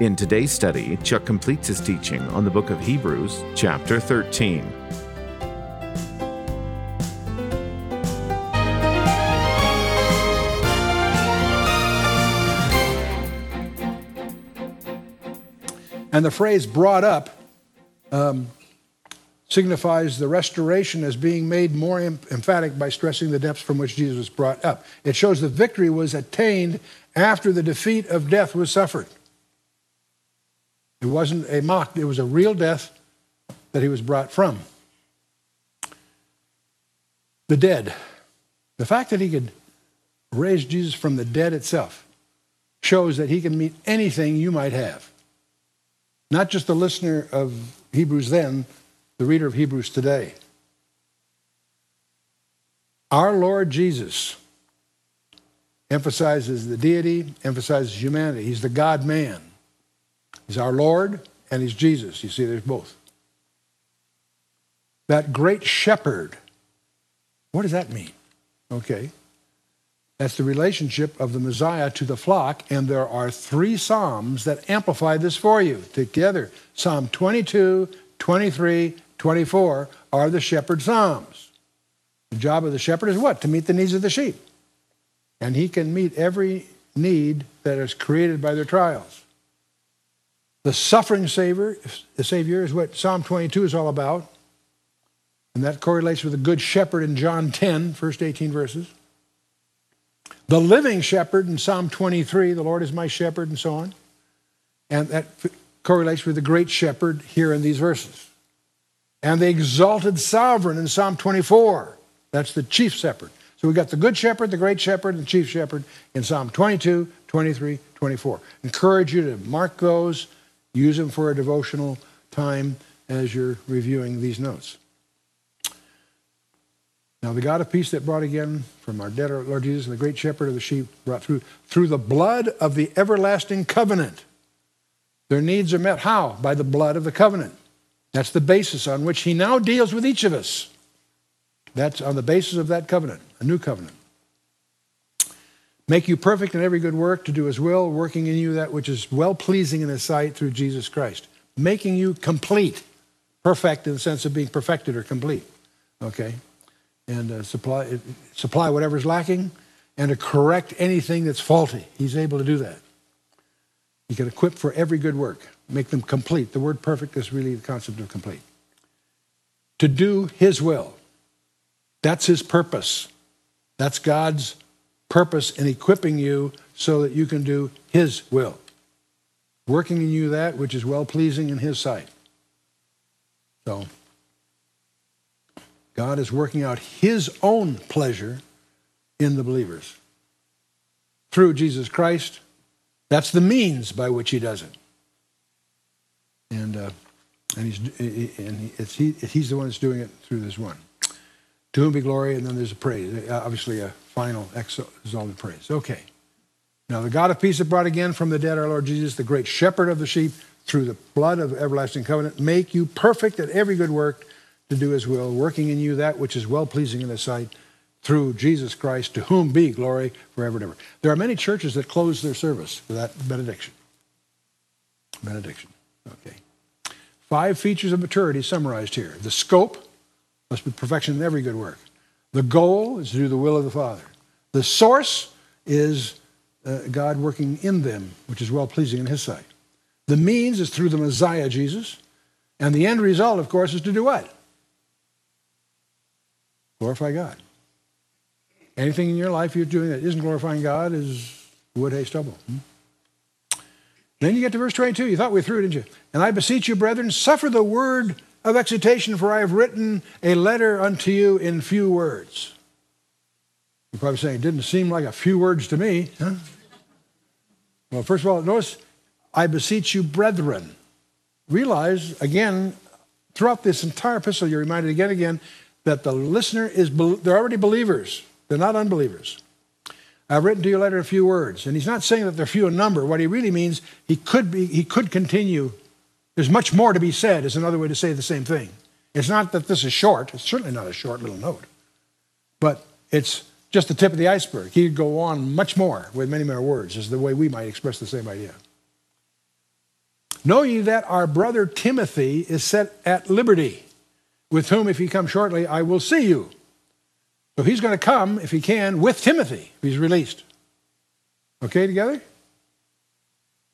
In today's study, Chuck completes his teaching on the book of Hebrews, chapter 13. And the phrase brought up um, signifies the restoration as being made more em- emphatic by stressing the depths from which Jesus was brought up. It shows the victory was attained after the defeat of death was suffered. It wasn't a mock, it was a real death that he was brought from. The dead. The fact that he could raise Jesus from the dead itself shows that he can meet anything you might have. Not just the listener of Hebrews then, the reader of Hebrews today. Our Lord Jesus emphasizes the deity, emphasizes humanity. He's the God man. He's our Lord and he's Jesus. You see, there's both. That great shepherd, what does that mean? Okay. That's the relationship of the Messiah to the flock, and there are three Psalms that amplify this for you together. Psalm 22, 23, 24 are the shepherd Psalms. The job of the shepherd is what? To meet the needs of the sheep. And he can meet every need that is created by their trials. The suffering Savior, the Savior is what Psalm 22 is all about. And that correlates with the Good Shepherd in John 10, first 18 verses. The living shepherd in Psalm 23, the Lord is my shepherd, and so on. And that correlates with the great shepherd here in these verses. And the exalted sovereign in Psalm 24, that's the chief shepherd. So we've got the good shepherd, the great shepherd, and the chief shepherd in Psalm 22, 23, 24. Encourage you to mark those, use them for a devotional time as you're reviewing these notes. Now, the God of peace that brought again from our dead Lord Jesus and the great shepherd of the sheep brought through through the blood of the everlasting covenant. Their needs are met how? By the blood of the covenant. That's the basis on which he now deals with each of us. That's on the basis of that covenant, a new covenant. Make you perfect in every good work to do his will, working in you that which is well pleasing in his sight through Jesus Christ. Making you complete. Perfect in the sense of being perfected or complete. Okay? and uh, supply, supply whatever's lacking and to correct anything that's faulty. He's able to do that. He can equip for every good work, make them complete. The word perfect is really the concept of complete. To do His will. That's His purpose. That's God's purpose in equipping you so that you can do His will. Working in you that which is well pleasing in His sight. So, God is working out his own pleasure in the believers through Jesus Christ. That's the means by which he does it. And, uh, and, he's, and it's, he, he's the one that's doing it through this one. To whom be glory, and then there's a praise. Uh, obviously, a final exalted praise. Okay. Now, the God of peace that brought again from the dead our Lord Jesus, the great shepherd of the sheep, through the blood of everlasting covenant, make you perfect at every good work to do his will, working in you that which is well pleasing in his sight through Jesus Christ, to whom be glory forever and ever. There are many churches that close their service with that benediction. Benediction. Okay. Five features of maturity summarized here. The scope must be perfection in every good work. The goal is to do the will of the Father. The source is uh, God working in them, which is well pleasing in His sight. The means is through the Messiah, Jesus. And the end result, of course, is to do what? Glorify God. Anything in your life you're doing that isn't glorifying God is wood, hay, stubble. Hmm? Then you get to verse 22. You thought we threw it, didn't you? And I beseech you, brethren, suffer the word of exhortation, for I have written a letter unto you in few words. You're probably saying, it didn't seem like a few words to me. Huh? Well, first of all, notice, I beseech you, brethren. realize, again, throughout this entire epistle, you're reminded again and again that the listener is, they're already believers. They're not unbelievers. I've written to your letter a few words, and he's not saying that they're few in number. What he really means, he could be, he could continue. There's much more to be said, is another way to say the same thing. It's not that this is short. It's certainly not a short little note. But it's just the tip of the iceberg. He could go on much more with many more words, is the way we might express the same idea. Know ye that our brother Timothy is set at liberty, with whom, if he come shortly, I will see you. So he's going to come, if he can, with Timothy, if he's released. Okay, together?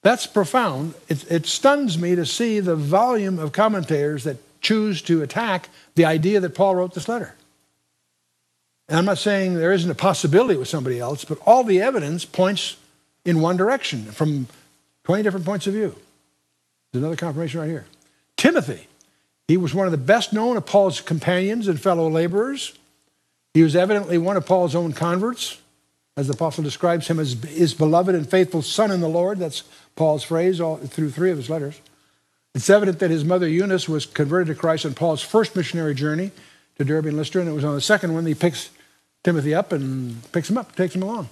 That's profound. It, it stuns me to see the volume of commentators that choose to attack the idea that Paul wrote this letter. And I'm not saying there isn't a possibility with somebody else, but all the evidence points in one direction from 20 different points of view. There's another confirmation right here. Timothy, he was one of the best known of Paul's companions and fellow laborers. He was evidently one of Paul's own converts, as the apostle describes him as his beloved and faithful son in the Lord. That's Paul's phrase all through three of his letters. It's evident that his mother Eunice was converted to Christ on Paul's first missionary journey to Derbe and Lystra, and it was on the second one that he picks Timothy up and picks him up, takes him along.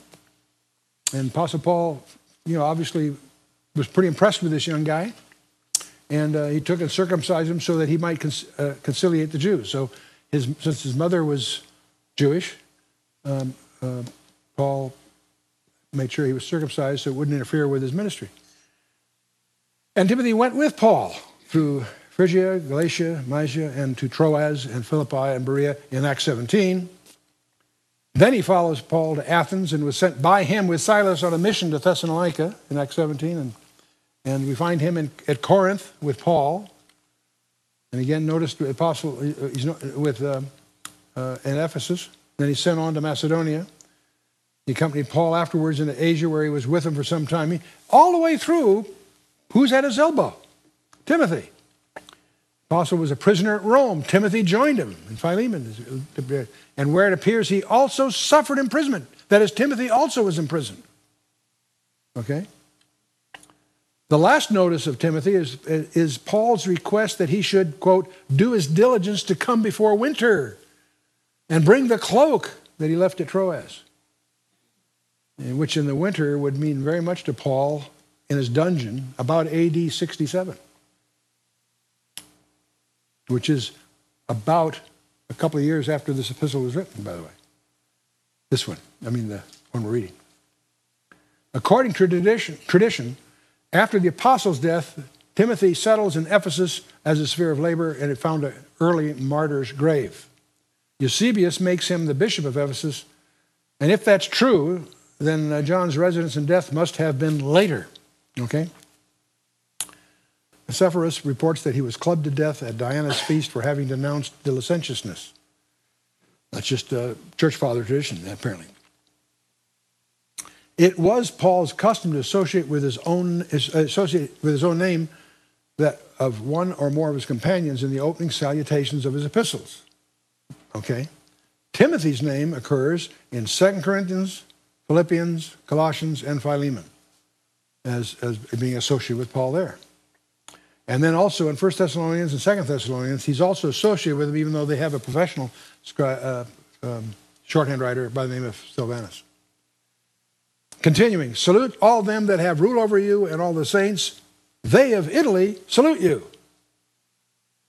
And Apostle Paul, you know, obviously was pretty impressed with this young guy, and uh, he took and circumcised him so that he might uh, conciliate the Jews. So, his, since his mother was Jewish, um, uh, Paul made sure he was circumcised so it wouldn't interfere with his ministry. And Timothy went with Paul through Phrygia, Galatia, Mysia, and to Troas and Philippi and Berea in Acts 17. Then he follows Paul to Athens and was sent by him with Silas on a mission to Thessalonica in Acts 17. And, and we find him in, at Corinth with Paul. And again, notice the apostle uh, he's with uh, uh, in Ephesus. Then he's sent on to Macedonia. He accompanied Paul afterwards into Asia, where he was with him for some time. He, all the way through, who's at his elbow? Timothy. Apostle was a prisoner at Rome. Timothy joined him in Philemon. And where it appears he also suffered imprisonment. That is, Timothy also was imprisoned. Okay? The last notice of Timothy is, is Paul's request that he should, quote, do his diligence to come before winter and bring the cloak that he left at Troas, Eh, which in the winter would mean very much to Paul in his dungeon about AD 67 which is about a couple of years after this epistle was written, by the way. This one, I mean, the one we're reading. According to tradition, tradition, after the apostles' death, Timothy settles in Ephesus as a sphere of labor, and it found an early martyr's grave. Eusebius makes him the bishop of Ephesus, and if that's true, then uh, John's residence and death must have been later. Okay? Sepphoris reports that he was clubbed to death at Diana's feast for having denounced the licentiousness. That's just a church father tradition, apparently. It was Paul's custom to associate with his own associate with his own name that of one or more of his companions in the opening salutations of his epistles. Okay? Timothy's name occurs in 2 Corinthians, Philippians, Colossians, and Philemon as, as being associated with Paul there. And then also in 1 Thessalonians and 2 Thessalonians, he's also associated with them, even though they have a professional uh, um, shorthand writer by the name of Silvanus. Continuing, salute all them that have rule over you and all the saints. They of Italy salute you.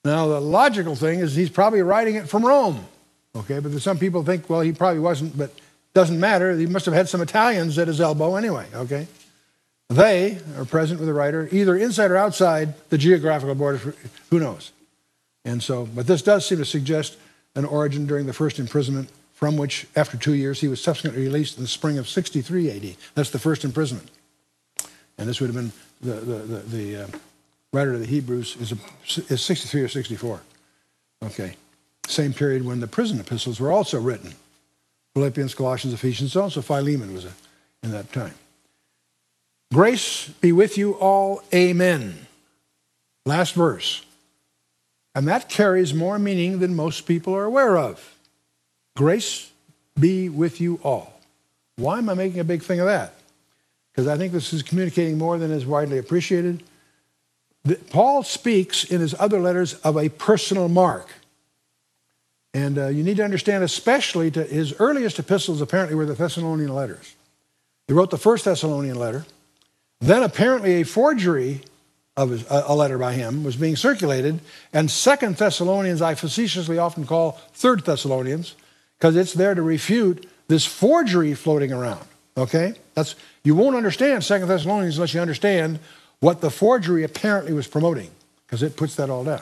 Now, the logical thing is he's probably writing it from Rome. Okay, but some people think, well, he probably wasn't, but doesn't matter. He must have had some Italians at his elbow anyway, okay? They are present with the writer, either inside or outside the geographical borders, who knows? And so, but this does seem to suggest an origin during the first imprisonment, from which, after two years, he was subsequently released in the spring of 63 AD. That's the first imprisonment. And this would have been the, the, the, the uh, writer of the Hebrews is, a, is 63 or 64. Okay. Same period when the prison epistles were also written. Philippians, Colossians, Ephesians, also Philemon was a, in that time. Grace be with you all. Amen. Last verse. And that carries more meaning than most people are aware of. Grace be with you all. Why am I making a big thing of that? Because I think this is communicating more than is widely appreciated. Paul speaks in his other letters of a personal mark. And uh, you need to understand, especially to his earliest epistles, apparently, were the Thessalonian letters. He wrote the first Thessalonian letter. Then, apparently, a forgery of his, a letter by him was being circulated. And Second Thessalonians, I facetiously often call Third Thessalonians, because it's there to refute this forgery floating around. Okay? That's you won't understand Second Thessalonians unless you understand what the forgery apparently was promoting, because it puts that all down.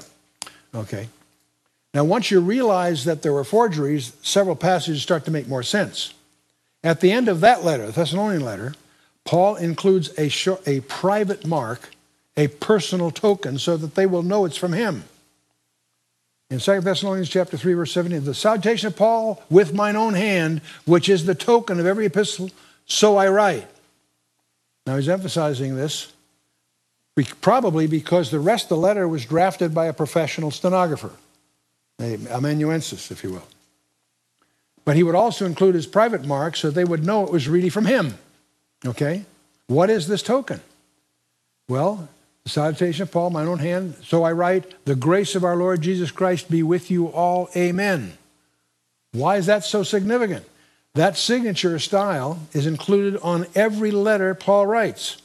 Okay. Now, once you realize that there were forgeries, several passages start to make more sense. At the end of that letter, the Thessalonian letter, Paul includes a, short, a private mark, a personal token, so that they will know it's from him. In 2 Thessalonians chapter 3, verse 17, the salutation of Paul with mine own hand, which is the token of every epistle, so I write. Now he's emphasizing this probably because the rest of the letter was drafted by a professional stenographer amanuensis, if you will. But he would also include his private mark so they would know it was really from him. Okay? What is this token? Well, the salutation of Paul, mine own hand. So I write, the grace of our Lord Jesus Christ be with you all. Amen. Why is that so significant? That signature style is included on every letter Paul writes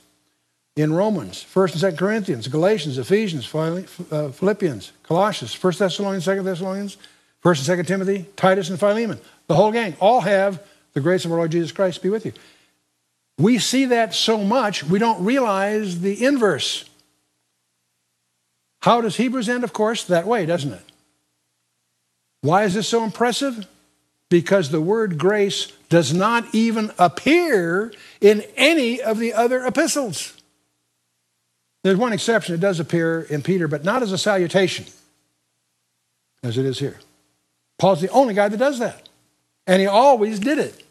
in Romans, 1st and 2nd Corinthians, Galatians, Ephesians, uh, Philippians, Colossians, 1 Thessalonians, 2nd Thessalonians, 1st and 2nd Timothy, Titus and Philemon. The whole gang all have the grace of our Lord Jesus Christ be with you. We see that so much, we don't realize the inverse. How does Hebrews end? Of course, that way, doesn't it? Why is this so impressive? Because the word grace does not even appear in any of the other epistles. There's one exception. It does appear in Peter, but not as a salutation, as it is here. Paul's the only guy that does that. And he always did it.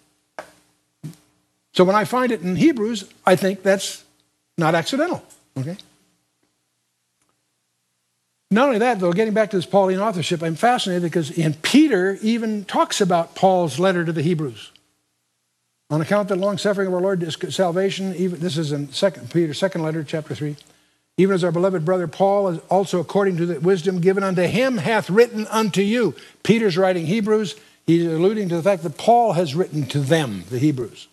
So when I find it in Hebrews, I think that's not accidental. Okay? Not only that, though, getting back to this Pauline authorship, I'm fascinated because in Peter even talks about Paul's letter to the Hebrews. On account of the long suffering of our Lord salvation, even this is in second Peter, second letter, chapter three. Even as our beloved brother Paul, also according to the wisdom given unto him, hath written unto you. Peter's writing Hebrews. He's alluding to the fact that Paul has written to them, the Hebrews.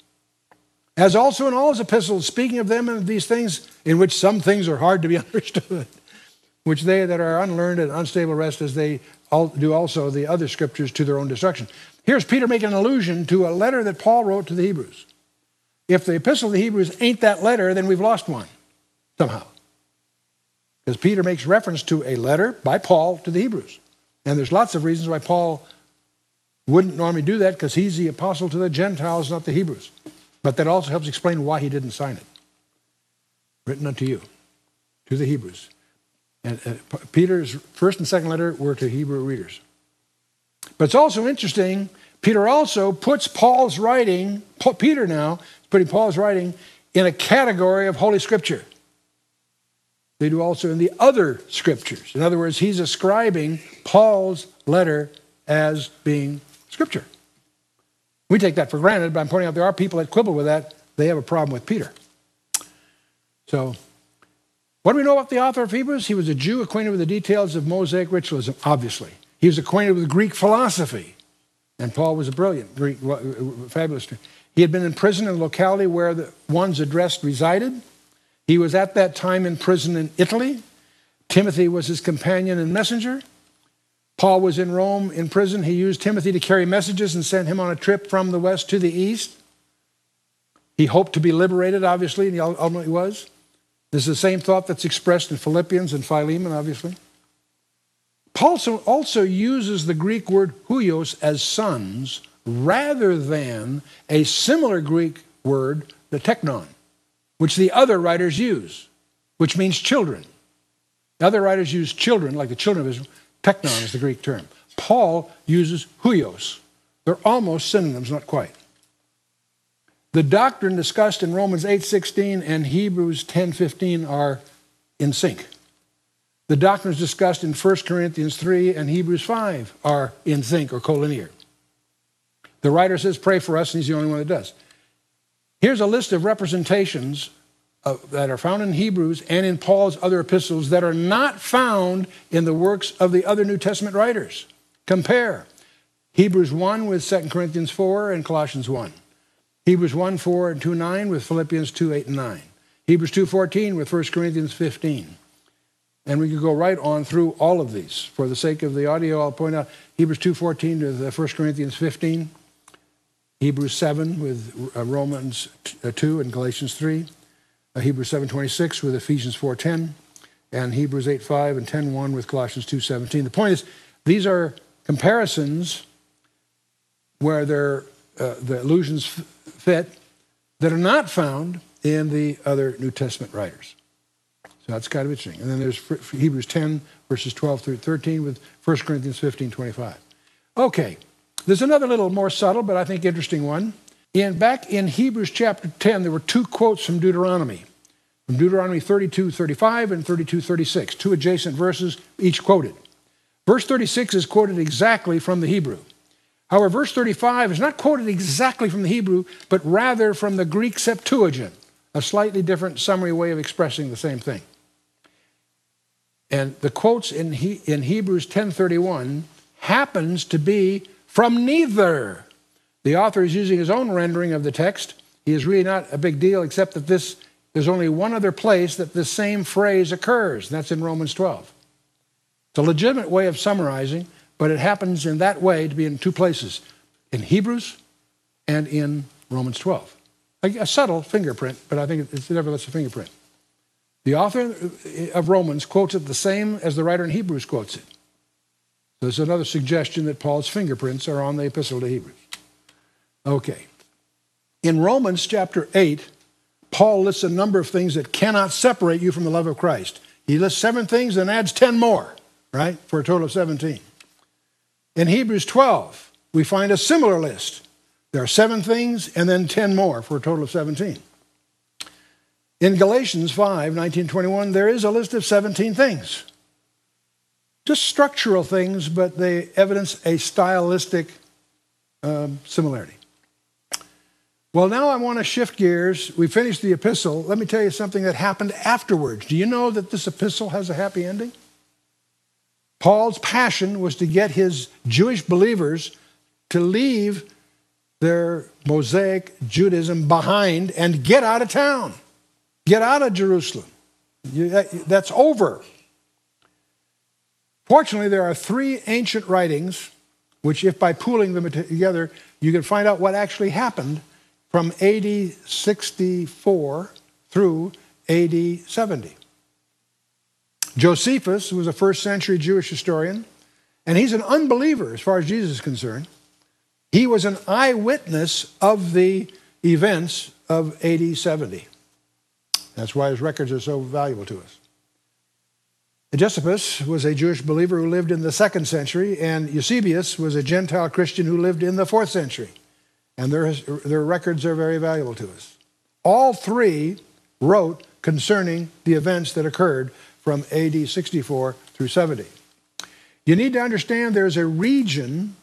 As also in all his epistles, speaking of them and these things, in which some things are hard to be understood, which they that are unlearned and unstable rest as they do also the other scriptures to their own destruction. Here's Peter making an allusion to a letter that Paul wrote to the Hebrews. If the epistle of the Hebrews ain't that letter, then we've lost one somehow. Because Peter makes reference to a letter by Paul to the Hebrews. And there's lots of reasons why Paul wouldn't normally do that because he's the apostle to the Gentiles, not the Hebrews. But that also helps explain why he didn't sign it. Written unto you, to the Hebrews. And uh, Peter's first and second letter were to Hebrew readers. But it's also interesting, Peter also puts Paul's writing, Peter now, putting Paul's writing in a category of Holy Scripture. They do also in the other scriptures. In other words, he's ascribing Paul's letter as being scripture. We take that for granted, but I'm pointing out there are people that quibble with that. They have a problem with Peter. So, what do we know about the author of Hebrews? He was a Jew acquainted with the details of Mosaic ritualism, obviously. He was acquainted with Greek philosophy. And Paul was a brilliant Greek, fabulous. He had been in prison in the locality where the ones addressed resided. He was at that time in prison in Italy. Timothy was his companion and messenger. Paul was in Rome in prison. He used Timothy to carry messages and sent him on a trip from the west to the east. He hoped to be liberated, obviously, and he ultimately was. This is the same thought that's expressed in Philippians and Philemon, obviously. Paul also uses the Greek word huios as sons rather than a similar Greek word, the teknon which the other writers use, which means children. The other writers use children, like the children of Israel. Teknon is the Greek term. Paul uses huios. They're almost synonyms, not quite. The doctrine discussed in Romans 8:16 and Hebrews 10:15 are in sync. The doctrines discussed in 1 Corinthians 3 and Hebrews 5 are in sync or collinear. The writer says, Pray for us, and he's the only one that does. Here's a list of representations uh, that are found in Hebrews and in Paul's other epistles that are not found in the works of the other New Testament writers. Compare Hebrews 1 with 2 Corinthians 4 and Colossians 1. Hebrews 1 4 and 2 9 with Philippians 2 8 and 9. Hebrews 2 14 with 1 Corinthians 15. And we could go right on through all of these. For the sake of the audio, I'll point out Hebrews 2.14 to 1 Corinthians 15, Hebrews 7 with uh, Romans uh, 2 and Galatians 3, uh, Hebrews 7.26 with Ephesians 4.10, and Hebrews 8.5 and 10.1 with Colossians 2.17. The point is, these are comparisons where uh, the allusions fit that are not found in the other New Testament writers. So that's kind of interesting. And then there's Hebrews 10, verses 12 through 13, with 1 Corinthians 15, 25. Okay, there's another little more subtle, but I think interesting one. In, back in Hebrews chapter 10, there were two quotes from Deuteronomy, from Deuteronomy 32, 35 and 32, 36, two adjacent verses, each quoted. Verse 36 is quoted exactly from the Hebrew. However, verse 35 is not quoted exactly from the Hebrew, but rather from the Greek Septuagint, a slightly different summary way of expressing the same thing. And the quotes in, he, in Hebrews 10:31 happens to be from neither. The author is using his own rendering of the text. He is really not a big deal, except that this there's only one other place that the same phrase occurs, and that's in Romans 12. It's a legitimate way of summarizing, but it happens in that way to be in two places in Hebrews and in Romans 12. A, a subtle fingerprint, but I think it's nevertheless a fingerprint. The author of Romans quotes it the same as the writer in Hebrews quotes it. There's another suggestion that Paul's fingerprints are on the epistle to Hebrews. Okay. In Romans chapter 8, Paul lists a number of things that cannot separate you from the love of Christ. He lists seven things and adds 10 more, right, for a total of 17. In Hebrews 12, we find a similar list. There are seven things and then 10 more for a total of 17. In Galatians 5 19 21, there is a list of 17 things. Just structural things, but they evidence a stylistic um, similarity. Well, now I want to shift gears. We finished the epistle. Let me tell you something that happened afterwards. Do you know that this epistle has a happy ending? Paul's passion was to get his Jewish believers to leave their Mosaic Judaism behind and get out of town. Get out of Jerusalem. that's over. Fortunately, there are three ancient writings, which, if by pooling them together, you can find out what actually happened from AD 64 through AD 70. Josephus was a first century Jewish historian, and he's an unbeliever as far as Jesus is concerned. He was an eyewitness of the events of AD 70. That's why his records are so valuable to us. Eusebius was a Jewish believer who lived in the second century, and Eusebius was a Gentile Christian who lived in the fourth century. And their, their records are very valuable to us. All three wrote concerning the events that occurred from AD 64 through 70. You need to understand there's a region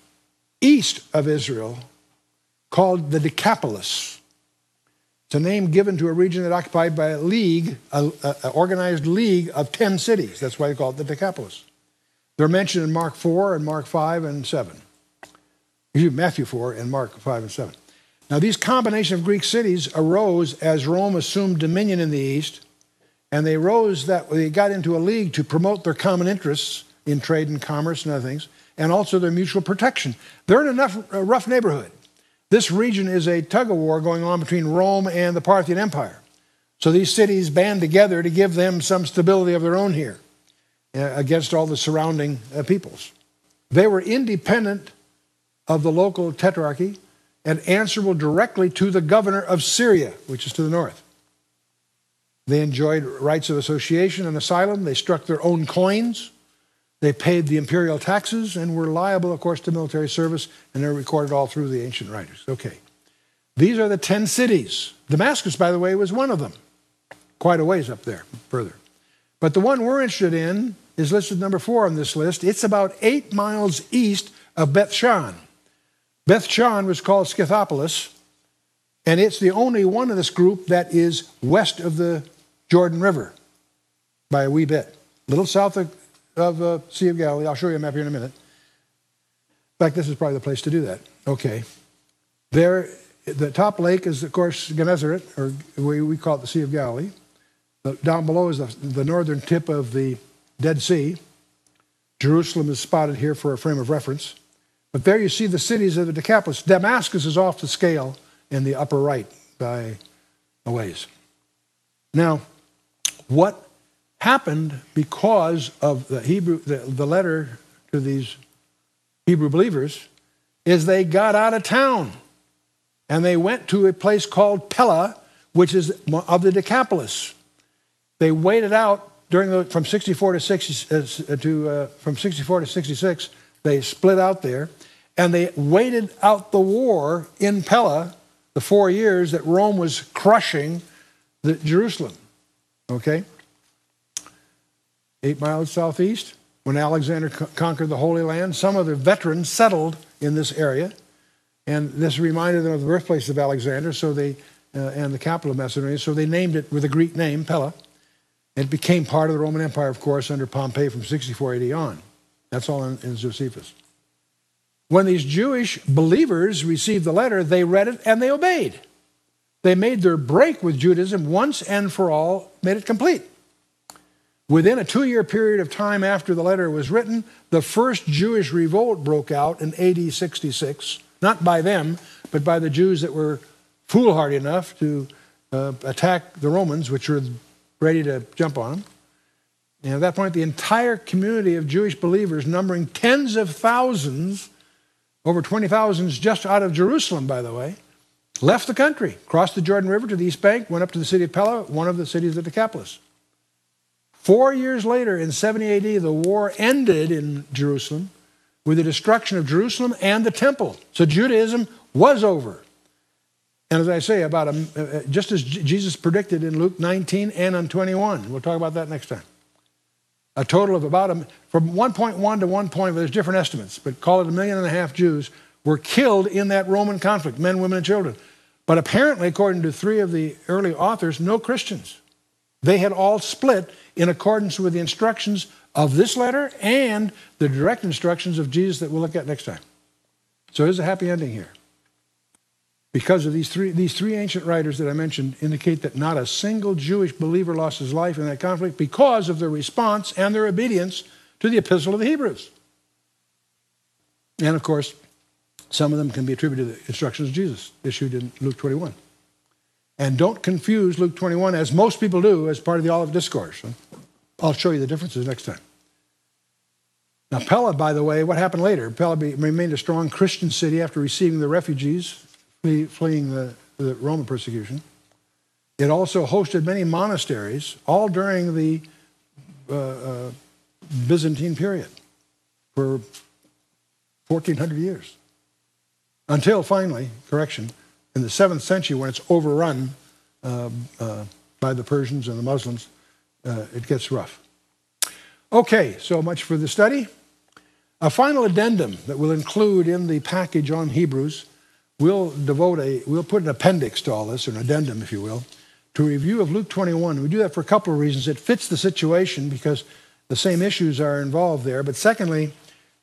east of Israel called the Decapolis. It's a name given to a region that occupied by a league, an organized league of 10 cities. That's why they call it the Decapolis. They're mentioned in Mark 4 and Mark 5 and 7. Matthew 4 and Mark 5 and 7. Now, these combination of Greek cities arose as Rome assumed dominion in the east, and they rose that they got into a league to promote their common interests in trade and commerce and other things, and also their mutual protection. They're in a rough neighborhood. This region is a tug of war going on between Rome and the Parthian Empire. So these cities band together to give them some stability of their own here uh, against all the surrounding uh, peoples. They were independent of the local tetrarchy and answerable directly to the governor of Syria, which is to the north. They enjoyed rights of association and asylum. They struck their own coins. They paid the imperial taxes and were liable, of course, to military service, and they're recorded all through the ancient writers. Okay. These are the 10 cities. Damascus, by the way, was one of them, quite a ways up there further. But the one we're interested in is listed number four on this list. It's about eight miles east of Beth Shan. Beth Shan was called Scythopolis, And it's the only one of this group that is west of the Jordan River by a wee bit. A little south of, of the Sea of Galilee. I'll show you a map here in a minute. In fact, this is probably the place to do that. Okay. There, the top lake is, of course, Gennesaret, or we, we call it the Sea of Galilee. down below is the, the northern tip of the Dead Sea. Jerusalem is spotted here for a frame of reference. But there you see the cities of the Decapolis. Damascus is off the scale in the upper right by a ways. Now, what happened because of the Hebrew, the, the letter to these Hebrew believers is they got out of town and they went to a place called Pella, which is of the Decapolis. They waited out during the from 64 to 60 uh, to uh, from 64 to 66. They split out there, and they waited out the war in Pella, the four years that Rome was crushing the, Jerusalem. Okay, eight miles southeast. When Alexander conquered the Holy Land, some of the veterans settled in this area, and this reminded them of the birthplace of Alexander, so they uh, and the capital of Macedonia. So they named it with a Greek name, Pella. It became part of the Roman Empire, of course, under Pompey from 64 AD on. That's all in, in Josephus. When these Jewish believers received the letter, they read it and they obeyed. They made their break with Judaism once and for all, made it complete. Within a two year period of time after the letter was written, the first Jewish revolt broke out in AD 66, not by them, but by the Jews that were foolhardy enough to uh, attack the Romans, which were ready to jump on them. And at that point, the entire community of Jewish believers, numbering tens of thousands, over 20,000 just out of Jerusalem, by the way, left the country, crossed the Jordan River to the east bank, went up to the city of Pella, one of the cities of the Decapolis. Four years later, in 70 AD, the war ended in Jerusalem with the destruction of Jerusalem and the temple. So Judaism was over. And as I say, about a, uh, just as Jesus predicted in Luke 19 and on 21. We'll talk about that next time. A total of about a, from 1.1 to 1. Point, there's different estimates, but call it a million and a half Jews were killed in that Roman conflict, men, women, and children. But apparently, according to three of the early authors, no Christians. They had all split in accordance with the instructions of this letter and the direct instructions of Jesus that we'll look at next time. So there's a happy ending here because of these three, these three ancient writers that I mentioned indicate that not a single Jewish believer lost his life in that conflict because of their response and their obedience to the epistle of the Hebrews. And of course, some of them can be attributed to the instructions of Jesus issued in Luke 21. And don't confuse Luke 21, as most people do, as part of the Olivet Discourse. I'll show you the differences next time. Now, Pella, by the way, what happened later? Pella remained a strong Christian city after receiving the refugees fleeing the, the Roman persecution. It also hosted many monasteries, all during the uh, uh, Byzantine period for 1400 years. Until finally, correction, in the 7th century, when it's overrun uh, uh, by the Persians and the Muslims, uh, it gets rough. Okay, so much for the study. A final addendum that we'll include in the package on Hebrews we'll devote a, we'll put an appendix to all this, an addendum, if you will, to a review of Luke 21. We do that for a couple of reasons. It fits the situation because the same issues are involved there. But secondly,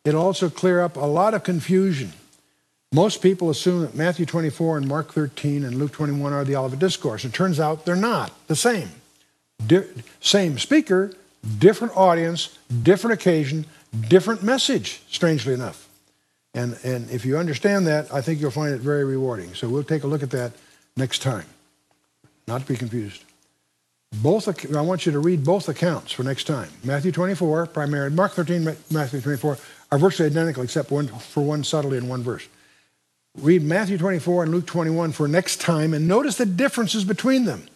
it'll also clear up a lot of confusion. Most people assume that Matthew 24 and Mark 13 and Luke 21 are the Olivet Discourse. It turns out they're not the same. Di- same speaker, different audience, different occasion, different message, strangely enough. And, and if you understand that, I think you'll find it very rewarding. So we'll take a look at that next time. Not to be confused. Both, I want you to read both accounts for next time. Matthew 24, primarily, Mark 13, Matthew 24 are virtually identical except one, for one subtlety in one verse. Read Matthew 24 and Luke 21 for next time and notice the differences between them.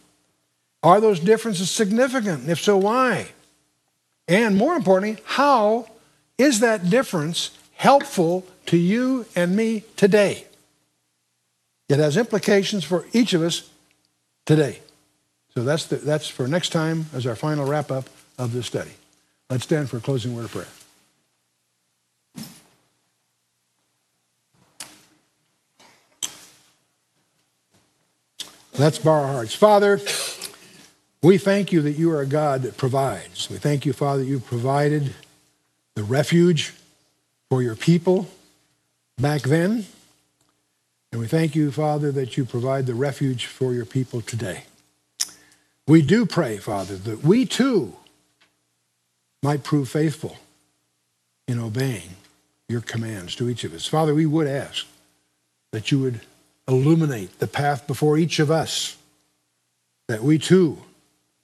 Are those differences significant? If so, why? And more importantly, how is that difference helpful to you and me today. It has implications for each of us today. So that's, the, that's for next time as our final wrap up of this study. Let's stand for a closing word of prayer. Let's bow our hearts. Father, we thank you that you are a God that provides. We thank you, Father, that you provided the refuge for your people back then. And we thank you, Father, that you provide the refuge for your people today. We do pray, Father, that we too might prove faithful in obeying your commands to each of us. Father, we would ask that you would illuminate the path before each of us, that we too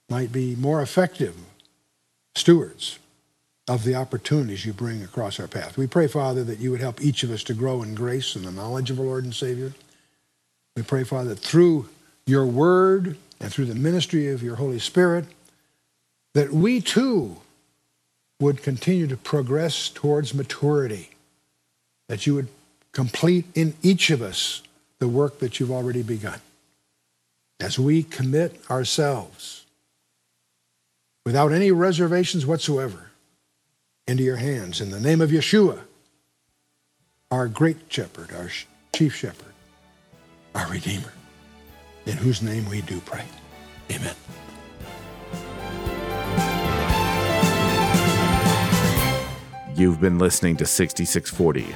might be more effective stewards of the opportunities you bring across our path. We pray, Father, that you would help each of us to grow in grace and the knowledge of our Lord and Savior. We pray, Father, that through your word and through the ministry of your Holy Spirit, that we too would continue to progress towards maturity, that you would complete in each of us the work that you've already begun. As we commit ourselves without any reservations whatsoever into your hands in the name of Yeshua, our great shepherd, our chief shepherd, our Redeemer, in whose name we do pray. Amen. You've been listening to 6640,